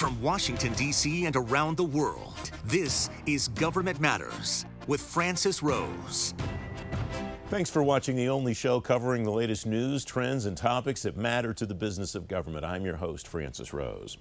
From Washington, D.C. and around the world, this is Government Matters with Francis Rose. Thanks for watching the only show covering the latest news, trends, and topics that matter to the business of government. I'm your host, Francis Rose.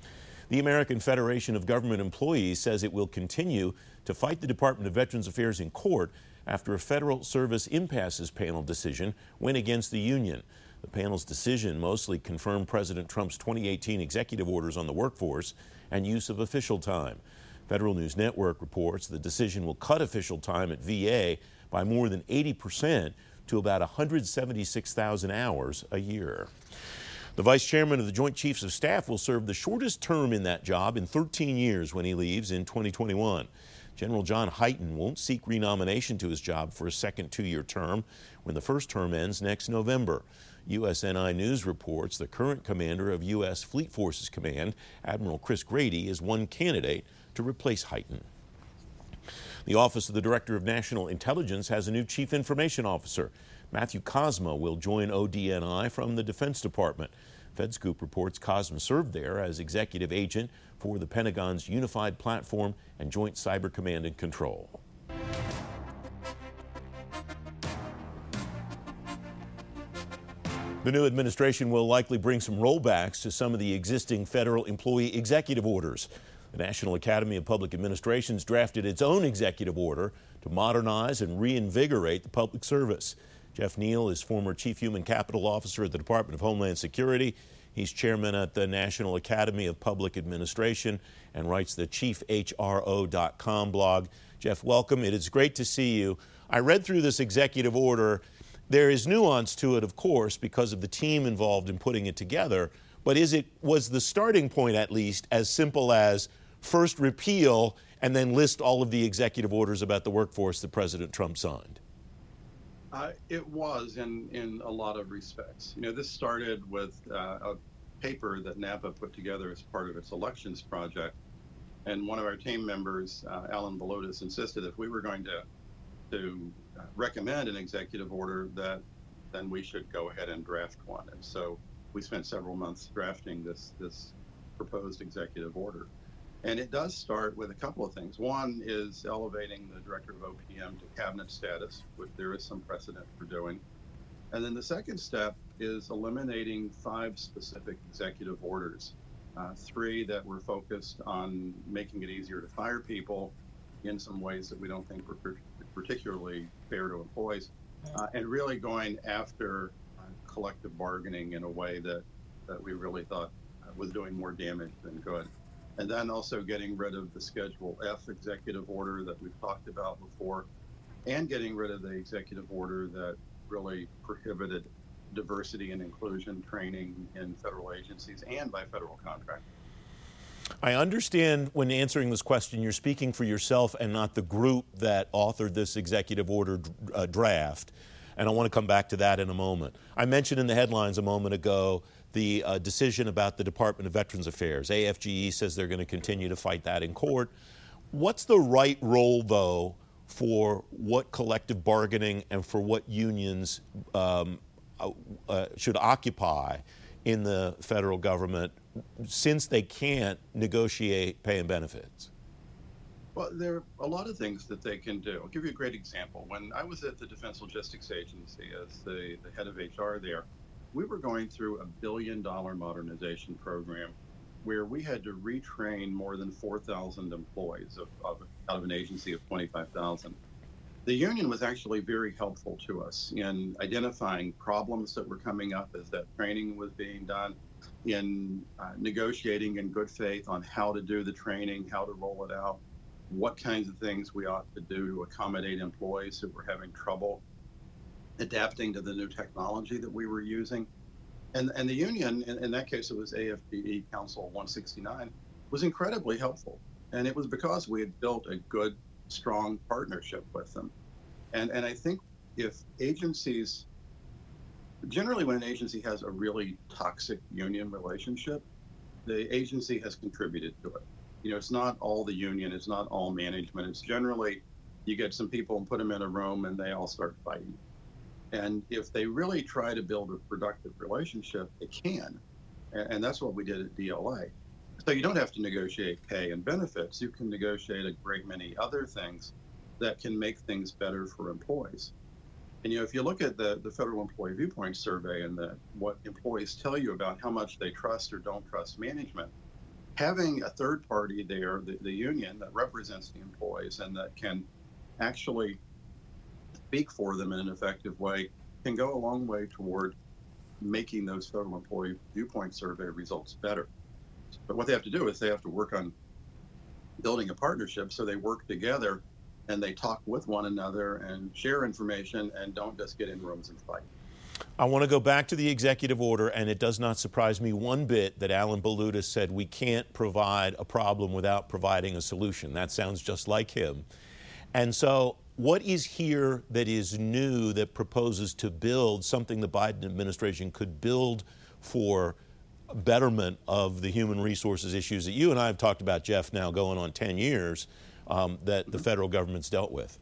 The American Federation of Government Employees says it will continue to fight the Department of Veterans Affairs in court after a federal service impasses panel decision went against the union. The panel's decision mostly confirmed President Trump's 2018 executive orders on the workforce and use of official time. Federal News Network reports the decision will cut official time at VA by more than 80% to about 176,000 hours a year. The vice chairman of the Joint Chiefs of Staff will serve the shortest term in that job in 13 years when he leaves in 2021. General John Hyten won't seek renomination to his job for a second two year term when the first term ends next November. USNI News reports the current commander of U.S. Fleet Forces Command, Admiral Chris Grady, is one candidate to replace Hyten. The Office of the Director of National Intelligence has a new Chief Information Officer. Matthew Kozma will join ODNI from the Defense Department. FedScoop reports Kozma served there as executive agent for the Pentagon's Unified Platform and Joint Cyber Command and Control. The new administration will likely bring some rollbacks to some of the existing federal employee executive orders. The National Academy of Public Administrations drafted its own executive order to modernize and reinvigorate the public service. Jeff Neal is former Chief Human Capital Officer at the Department of Homeland Security. He's chairman at the National Academy of Public Administration and writes the chiefhro.com blog. Jeff, welcome. It is great to see you. I read through this executive order there is nuance to it, of course, because of the team involved in putting it together. But is it was the starting point at least as simple as first repeal and then list all of the executive orders about the workforce that President Trump signed? Uh, it was in in a lot of respects. You know, this started with uh, a paper that NAPA put together as part of its elections project, and one of our team members, uh, Alan Balutis, insisted if we were going to to recommend an executive order that then we should go ahead and draft one. And so we spent several months drafting this this proposed executive order. And it does start with a couple of things. One is elevating the director of OPM to cabinet status, which there is some precedent for doing. And then the second step is eliminating five specific executive orders. Uh, three that were focused on making it easier to fire people in some ways that we don't think were particularly fair to employees, uh, and really going after uh, collective bargaining in a way that, that we really thought uh, was doing more damage than good. And then also getting rid of the Schedule F executive order that we've talked about before, and getting rid of the executive order that really prohibited diversity and inclusion training in federal agencies and by federal contractors. I understand when answering this question, you're speaking for yourself and not the group that authored this executive order uh, draft. And I want to come back to that in a moment. I mentioned in the headlines a moment ago the uh, decision about the Department of Veterans Affairs. AFGE says they're going to continue to fight that in court. What's the right role, though, for what collective bargaining and for what unions um, uh, uh should occupy in the federal government since they can't negotiate pay and benefits? Well, there are a lot of things that they can do. I'll give you a great example. When I was at the Defense Logistics Agency as the, the head of HR there, we were going through a billion dollar modernization program where we had to retrain more than 4,000 employees of, of, out of an agency of 25,000. The union was actually very helpful to us in identifying problems that were coming up as that training was being done in uh, negotiating in good faith on how to do the training, how to roll it out, what kinds of things we ought to do to accommodate employees who were having trouble adapting to the new technology that we were using. And, and the union, in, in that case, it was AFGE Council 169, was incredibly helpful. And it was because we had built a good, strong partnership with them. And, and I think if agencies generally when an agency has a really toxic union relationship, the agency has contributed to it. You know, it's not all the union, it's not all management. It's generally you get some people and put them in a room and they all start fighting. And if they really try to build a productive relationship, they can. And, that's what we did at DLA. So you don't have to negotiate pay and benefits. You can negotiate a great many other things that can make things better for employees. And you know, if you look at the, the Federal Employee Viewpoint Survey and the, what employees tell you about how much they trust or don't trust management, having a third party there, the, the union that represents the employees and that can actually speak for them in an effective way, can go a long way toward making those Federal Employee Viewpoint Survey results better. But what they have to do is they have to work on building a partnership so they work together and they talk with one another and share information and don't just get in rooms and fight. I want to go back to the executive order, and it does not surprise me one bit that Alan Balutis said we can't provide a problem without providing a solution. That sounds just like him. And so, what is here that is new that proposes to build something the Biden administration could build for betterment of the human resources issues that you and I have talked about, Jeff, now going on 10 years? Um, that the federal government's dealt with?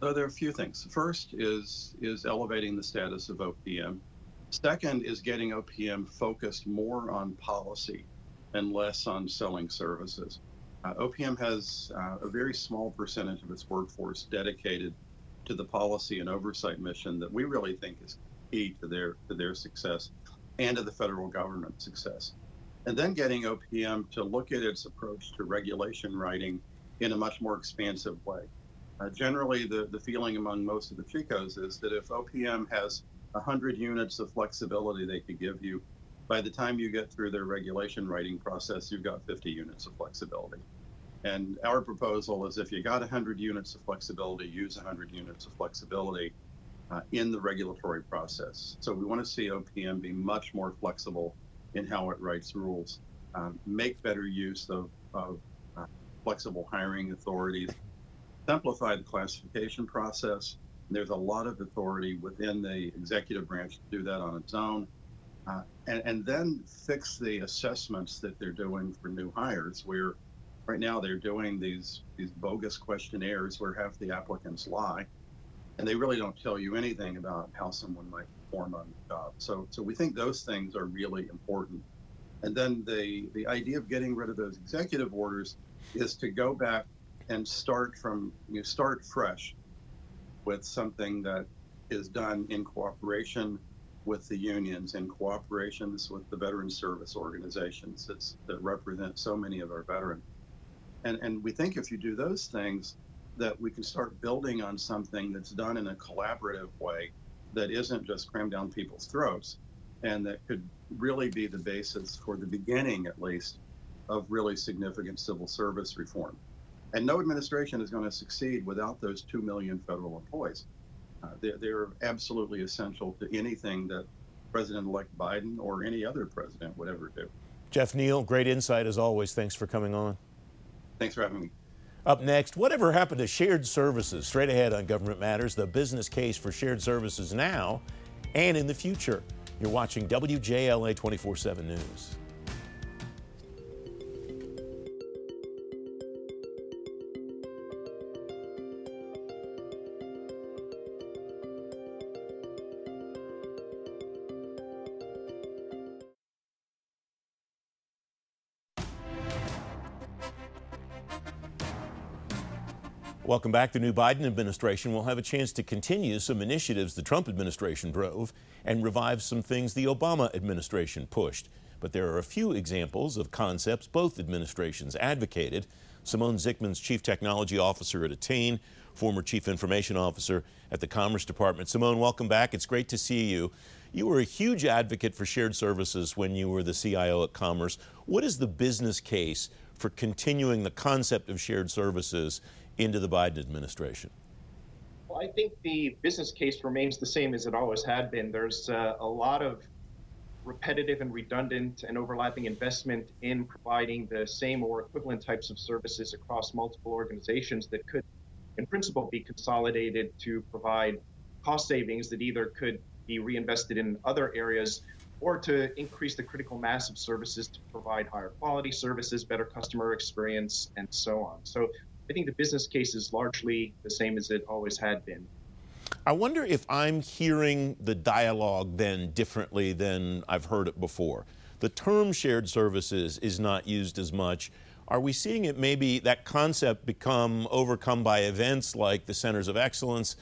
So there are a few things. First is is elevating the status of OPM. Second is getting OPM focused more on policy and less on selling services. Uh, OPM has uh, a very small percentage of its workforce dedicated to the policy and oversight mission that we really think is key to their to their success and to the federal government success. And then getting OPM to look at its approach to regulation writing in a much more expansive way. Uh, generally, the, the feeling among most of the CHCOs is that if OPM has 100 units of flexibility they could give you, by the time you get through their regulation writing process, you've got 50 units of flexibility. And our proposal is if you got 100 units of flexibility, use 100 units of flexibility uh, in the regulatory process. So we want to see OPM be much more flexible in how it writes rules, um, make better use of, of flexible hiring authorities, simplify the classification process. There's a lot of authority within the executive branch to do that on its own. Uh, and, and then fix the assessments that they're doing for new hires, where right now they're doing these, these bogus questionnaires where half the applicants lie, and they really don't tell you anything about how someone might perform on the job. So, so we think those things are really important. And then the, the idea of getting rid of those executive orders is to go back and start from you start fresh with something that is done in cooperation with the unions and cooperations with the veteran service organizations that's, that represent so many of our veterans. And, and we think if you do those things, that we can start building on something that's done in a collaborative way that isn't just crammed down people's throats and that could really be the basis for the beginning, at least, of really significant civil service reform. And no administration is going to succeed without those 2 million federal employees. Uh, they're, they're absolutely essential to anything that President elect Biden or any other president would ever do. Jeff Neal, great insight as always. Thanks for coming on. Thanks for having me. Up next, whatever happened to shared services? Straight ahead on Government Matters, the business case for shared services now and in the future. You're watching WJLA 24 7 News. Welcome back. The new Biden administration will have a chance to continue some initiatives the Trump administration drove and revive some things the Obama administration pushed. But there are a few examples of concepts both administrations advocated. Simon Szykman's chief technology officer at Attain, former chief information officer at the Commerce Department. Simone, welcome back. It's great to see you. You were a huge advocate for shared services when you were the CIO at Commerce. What is the business case for continuing the concept of shared services into the Biden administration? Well, I think the business case remains the same as it always had been. There's uh, a lot of repetitive and redundant and overlapping investment in providing the same or equivalent types of services across multiple organizations that could, in principle, be consolidated to provide cost savings that either could be reinvested in other areas or to increase the critical mass of services to provide higher quality services, better customer experience, and so on. So I think the business case is largely the same as it always had been. I wonder if I'm hearing the dialogue then differently than I've heard it before. the term shared services is not used as much. Are we seeing it maybe that concept become overcome by events like the Centers of Excellence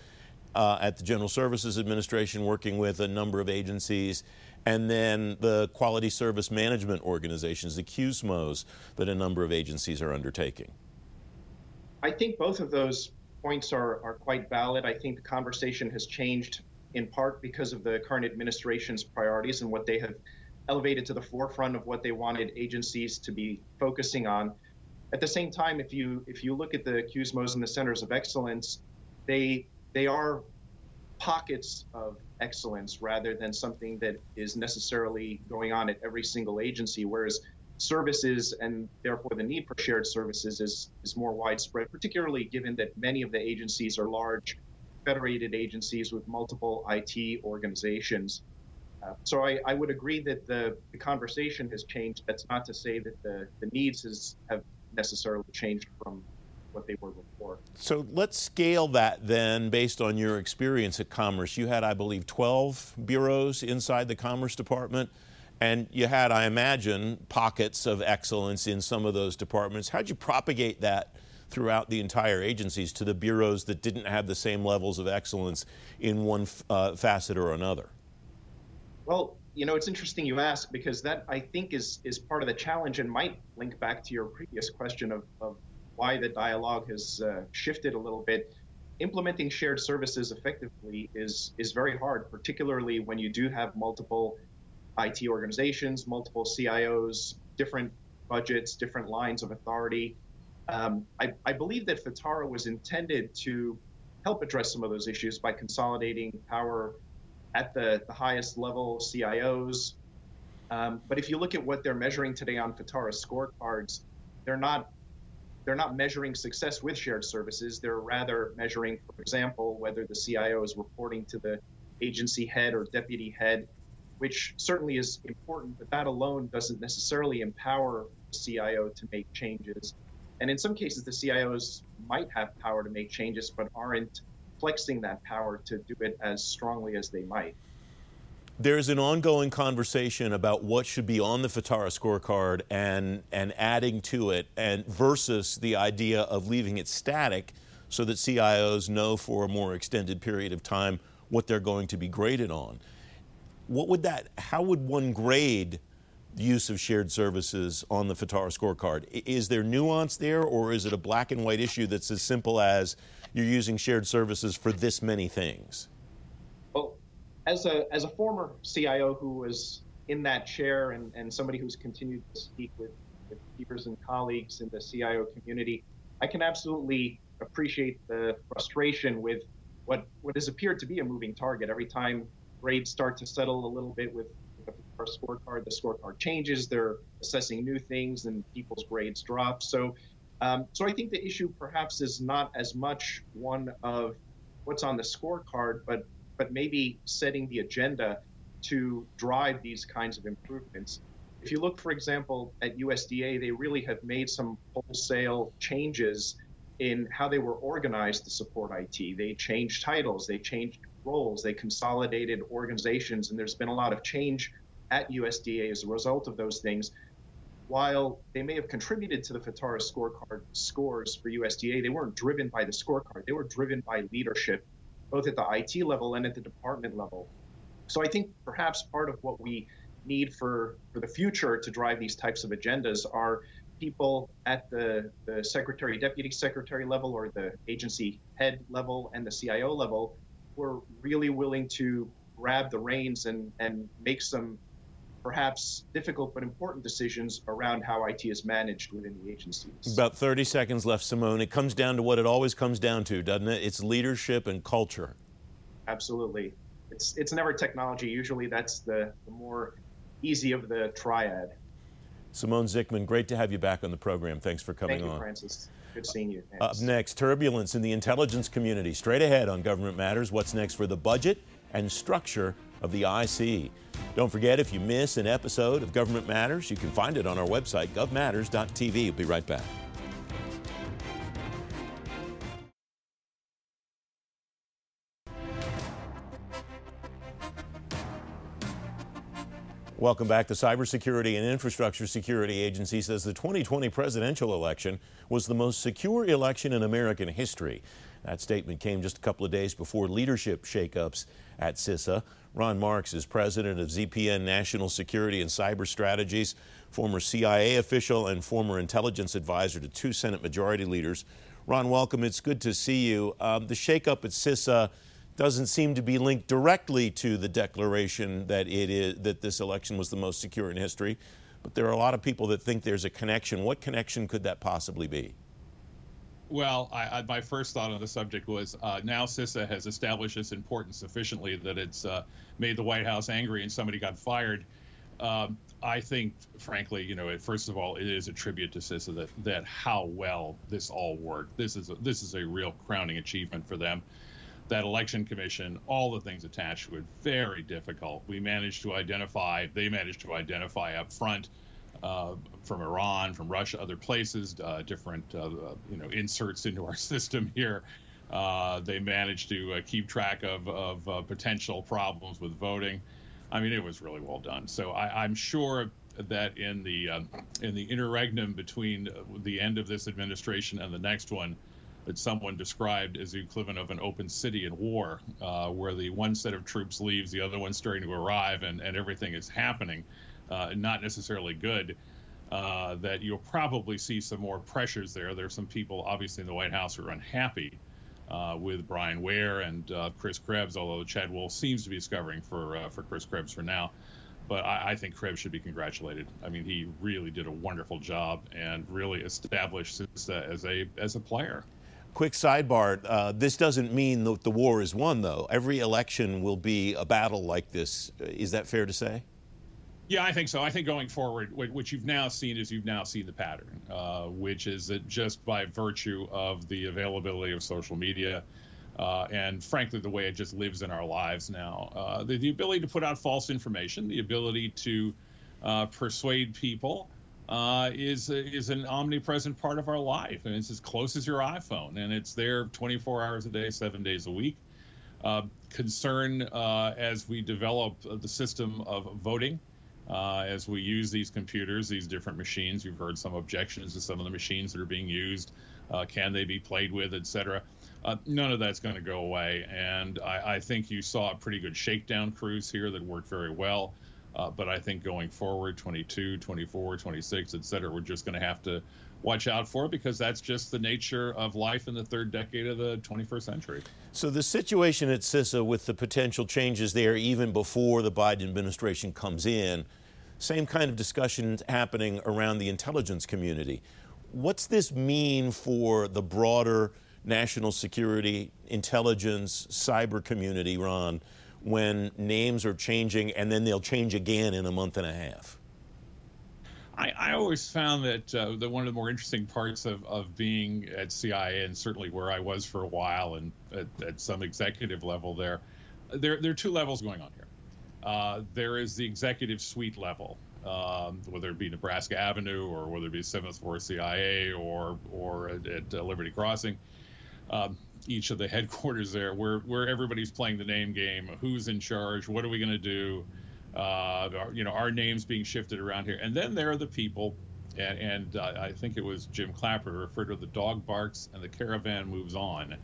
uh, at the General Services Administration, working with a number of agencies, and then the Quality Service Management Organizations, the QSMOs, that a number of agencies are undertaking? I think both of those points are, are quite valid. I think the conversation has changed in part because of the current administration's priorities and what they have elevated to the forefront of what they wanted agencies to be focusing on. At the same time, if you if you look at the QSMOs and the centers of excellence, they they are pockets of excellence rather than something that is necessarily going on at every single agency. Whereas services and therefore the need for shared services is, is more widespread, particularly given that many of the agencies are large federated agencies with multiple IT organizations. Uh, so I, I, would agree that the, the conversation has changed. That's not to say that the, the needs has, have necessarily changed from what they were before. So let's scale that then based on your experience at Commerce. You had, I believe, 12 bureaus inside the Commerce Department, and you had, I imagine, pockets of excellence in some of those departments. How'd you propagate that throughout the entire agencies to the bureaus that didn't have the same levels of excellence in one uh, facet or another? Well, you know, it's interesting you ask because that I think is is part of the challenge and might link back to your previous question of, of why the dialogue has uh, shifted a little bit. Implementing shared services effectively is is very hard, particularly when you do have multiple IT organizations, multiple CIOs, different budgets, different lines of authority. Um, I, I believe that FITARA was intended to help address some of those issues by consolidating power at the, the highest level CIOs. Um, but if you look at what they're measuring today on FITARA scorecards, they're not they're not measuring success with shared services. They're rather measuring, for example, whether the CIO is reporting to the agency head or deputy head, which certainly is important, but that alone doesn't necessarily empower the CIO to make changes. And in some cases, the CIOs might have power to make changes, but aren't flexing that power to do it as strongly as they might. There's an ongoing conversation about what should be on the FITARA scorecard and, and adding to it, and versus the idea of leaving it static so that CIOs know for a more extended period of time what they're going to be graded on. What would that, how would one grade the use of shared services on the FITARA scorecard? Is there nuance there, or is it a black and white issue that's as simple as you're using shared services for this many things? Well, as a, as a former CIO who was in that chair and, and somebody who's continued to speak with, with peers and colleagues in the CIO community, I can absolutely appreciate the frustration with what, what has appeared to be a moving target. Every time grades start to settle a little bit with our scorecard, the scorecard changes, they're assessing new things, and people's grades drop. So um, so I think the issue perhaps is not as much one of what's on the scorecard, but but maybe setting the agenda to drive these kinds of improvements. If you look, for example, at USDA, they really have made some wholesale changes in how they were organized to support IT. They changed titles, they changed roles, they consolidated organizations, and there's been a lot of change at USDA as a result of those things while they may have contributed to the FITARA scorecard scores for USDA, they weren't driven by the scorecard. They were driven by leadership, both at the IT level and at the department level. So I think perhaps part of what we need for, for the future to drive these types of agendas are people at the, the secretary, deputy secretary level, or the agency head level and the CIO level who are really willing to grab the reins and, and make some perhaps difficult but important decisions around how IT is managed within the agencies. About 30 seconds left, Simon. It comes down to what it always comes down to, doesn't it? It's leadership and culture. Absolutely. It's, it's never technology. Usually that's the, the more easy of the triad. Simon Szykman, great to have you back on the program. Thanks for coming Thank you, on. Francis. Good seeing you. Thanks. Up next, turbulence in the intelligence community. Straight ahead on Government Matters, what's next for the budget and structure of the IC. Don't forget, if you miss an episode of Government Matters, you can find it on our website, govmatters.tv. We'll be right back. Welcome back. The Cybersecurity and Infrastructure Security Agency says the 2020 presidential election was the most secure election in American history. That statement came just a couple of days before leadership shakeups at CISA. Ron Marks is president of ZPN National Security and Cyber Strategies, former CIA official and former intelligence advisor to two Senate majority leaders. Ron, welcome. It's good to see you. Um, the shakeup at CISA doesn't seem to be linked directly to the declaration that it is that this election was the most secure in history, but there are a lot of people that think there's a connection. What connection could that possibly be? Well, I, I, my first thought on the subject was uh, now CISA has established its importance sufficiently that it's uh, made the White House angry and somebody got fired. Um, I think, frankly, you know, first of all, it is a tribute to CISA that, that how well this all worked. This is a, this is a real crowning achievement for them that election commission, all the things attached to it, very difficult. We managed to identify, they managed to identify up front uh, from Iran, from Russia, other places, uh, different uh, you know inserts into our system here. Uh, they managed to uh, keep track of, of uh, potential problems with voting. I mean, it was really well done. So I, am sure that in the in the interregnum between the end of this administration and the next one, that someone described as the equivalent of an open city in war, uh, where the one set of troops leaves, the other one's starting to arrive, and, and everything is happening, uh, not necessarily good. Uh, that you'll probably see some more pressures there. There's some people, obviously, in the White House who are unhappy uh, with Bryan Ware and uh, Chris Krebs, although Chad Wolf seems to be discovering for uh, for Chris Krebs for now. But I, I, think Krebs should be congratulated. I mean, he really did a wonderful job and really established as a as a player. Quick sidebar uh, this doesn't mean that the war is won, though. Every election will be a battle like this. Is that fair to say? Yeah, I think so. I think going forward, what you've now seen is you've now seen the pattern, uh, which is that just by virtue of the availability of social media, uh, and frankly, the way it just lives in our lives now, uh, the, the, ability to put out false information, the ability to uh, persuade people, uh, is is an omnipresent part of our life, and it's as close as your iPhone, and it's there 24 hours a day, seven days a week. Uh, concern uh, as we develop the system of voting, uh, as we use these computers, these different machines. You've heard some objections to some of the machines that are being used. Uh, can they be played with, et cetera? Uh, none of that's going to go away, and I, I think you saw a pretty good shakedown cruise here that worked very well. Uh, but I think going forward, 22, 24, 26, et cetera, we're just going to have to watch out for because that's just the nature of life in the third decade of the 21st century. So the situation at CISA with the potential changes there even before the Biden administration comes in, same kind of discussions happening around the intelligence community. What's this mean for the broader national security, intelligence, cyber community, Ron? When names are changing and then they'll change again in a month and a half? I, I always found that uh, that one of the more interesting parts of, of being at CIA and certainly where I was for a while and at, at some executive level there, there, there are two levels going on here. Uh, there is the executive suite level, um, whether it be Nebraska Avenue or whether it be Seventh Floor CIA or or at, at uh, Liberty Crossing. Um, each of the headquarters there, where where everybody's playing the name game. Who's in charge? What are we going to do? Uh, you know, our names being shifted around here, and then there are the people, and, and uh, I think it was Jim Clapper referred to the dog barks and the caravan moves on.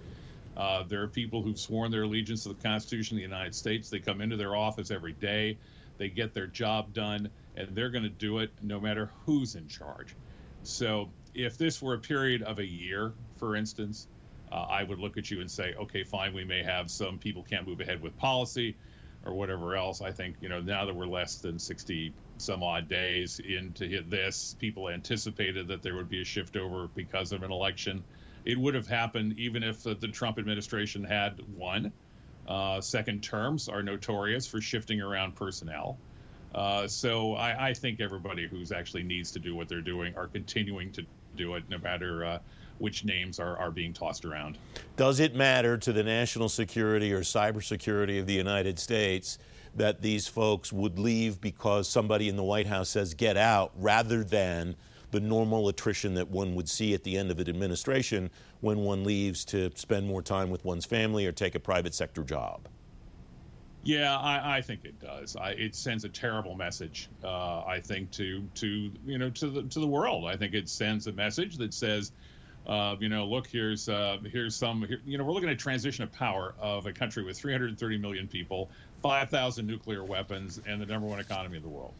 Uh, there are people who've sworn their allegiance to the Constitution of the United States. They come into their office every day, they get their job done, and they're going to do it no matter who's in charge. So, if this were a period of a year, for instance, uh, I would look at you and say, okay, fine, we may have some people can't move ahead with policy or whatever else. I think, you know, now that we're less than 60 some odd days into this, people anticipated that there would be a shift over because of an election. It would have happened even if the, the Trump administration had won. Uh, second terms are notorious for shifting around personnel. Uh, so I, I, think everybody who's actually needs to do what they're doing are continuing to do it, no matter uh, which names are, are being tossed around. Does it matter to the national security or cybersecurity of the United States that these folks would leave because somebody in the White House says get out rather than the normal attrition that one would see at the end of an administration when one leaves to spend more time with one's family or take a private sector job? Yeah, I, I think it does. I, it sends a terrible message. Uh, I think to to you know to the to the world. I think it sends a message that says, uh, you know, look, here's uh, here's some. Here, you know, we're looking at transition of power of a country with 330 million people, 5,000 nuclear weapons, and the number one economy in the world.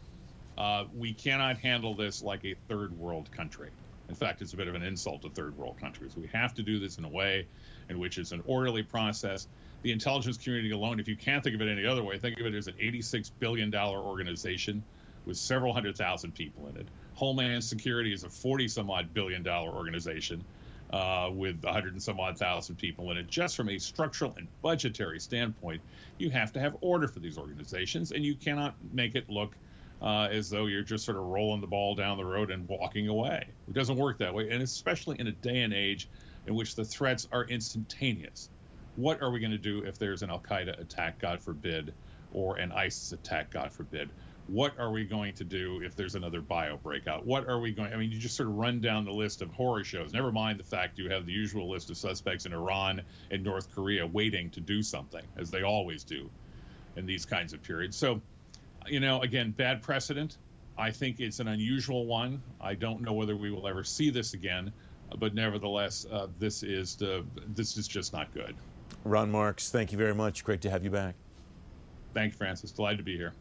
Uh, we cannot handle this like a third world country. In fact, it's a bit of an insult to third world countries. We have to do this in a way in which it's an orderly process the intelligence community alone, if you can't think of it any other way, think of it as an $86 billion organization with several hundred thousand people in it. Homeland Security is a 40 some odd billion dollar organization uh, with 100 and some odd thousand people in it. Just from a structural and budgetary standpoint, you have to have order for these organizations, and you cannot make it look uh, as though you're just sort of rolling the ball down the road and walking away. It doesn't work that way, and especially in a day and age in which the threats are instantaneous what are we going to do if there's an Al Qaeda attack, God forbid, or an ISIS attack, God forbid? What are we going to do if there's another bio breakout? What are we going? I mean, you just sort of run down the list of horror shows. Never mind the fact you have the usual list of suspects in Iran and North Korea waiting to do something, as they always do in these kinds of periods. So, you know, again, bad precedent. I think it's an unusual one. I don't know whether we will ever see this again, but nevertheless, uh, this is the, this is just not good. Ron Marks, thank you very much. Great to have you back. Thank you, Francis. Delighted to be here.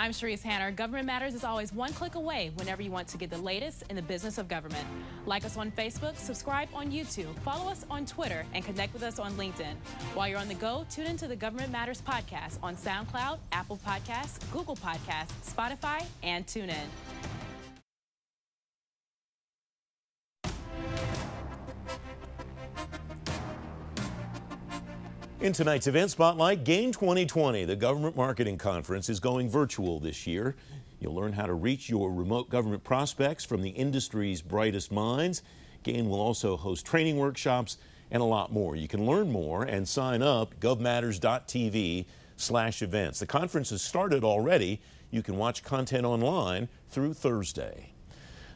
I'm Sharice Hanner. Government Matters is always one click away whenever you want to get the latest in the business of government. Like us on Facebook, subscribe on YouTube, follow us on Twitter, and connect with us on LinkedIn. While you're on the go, tune into the Government Matters podcast on SoundCloud, Apple Podcasts, Google Podcasts, Spotify, and TuneIn. In tonight's event spotlight, GAIN 2020, the government marketing conference, is going virtual this year. You'll learn how to reach your remote government prospects from the industry's brightest minds. GAIN will also host training workshops and a lot more. You can learn more and sign up govmatters.tv slash events. The conference has started already. You can watch content online through Thursday.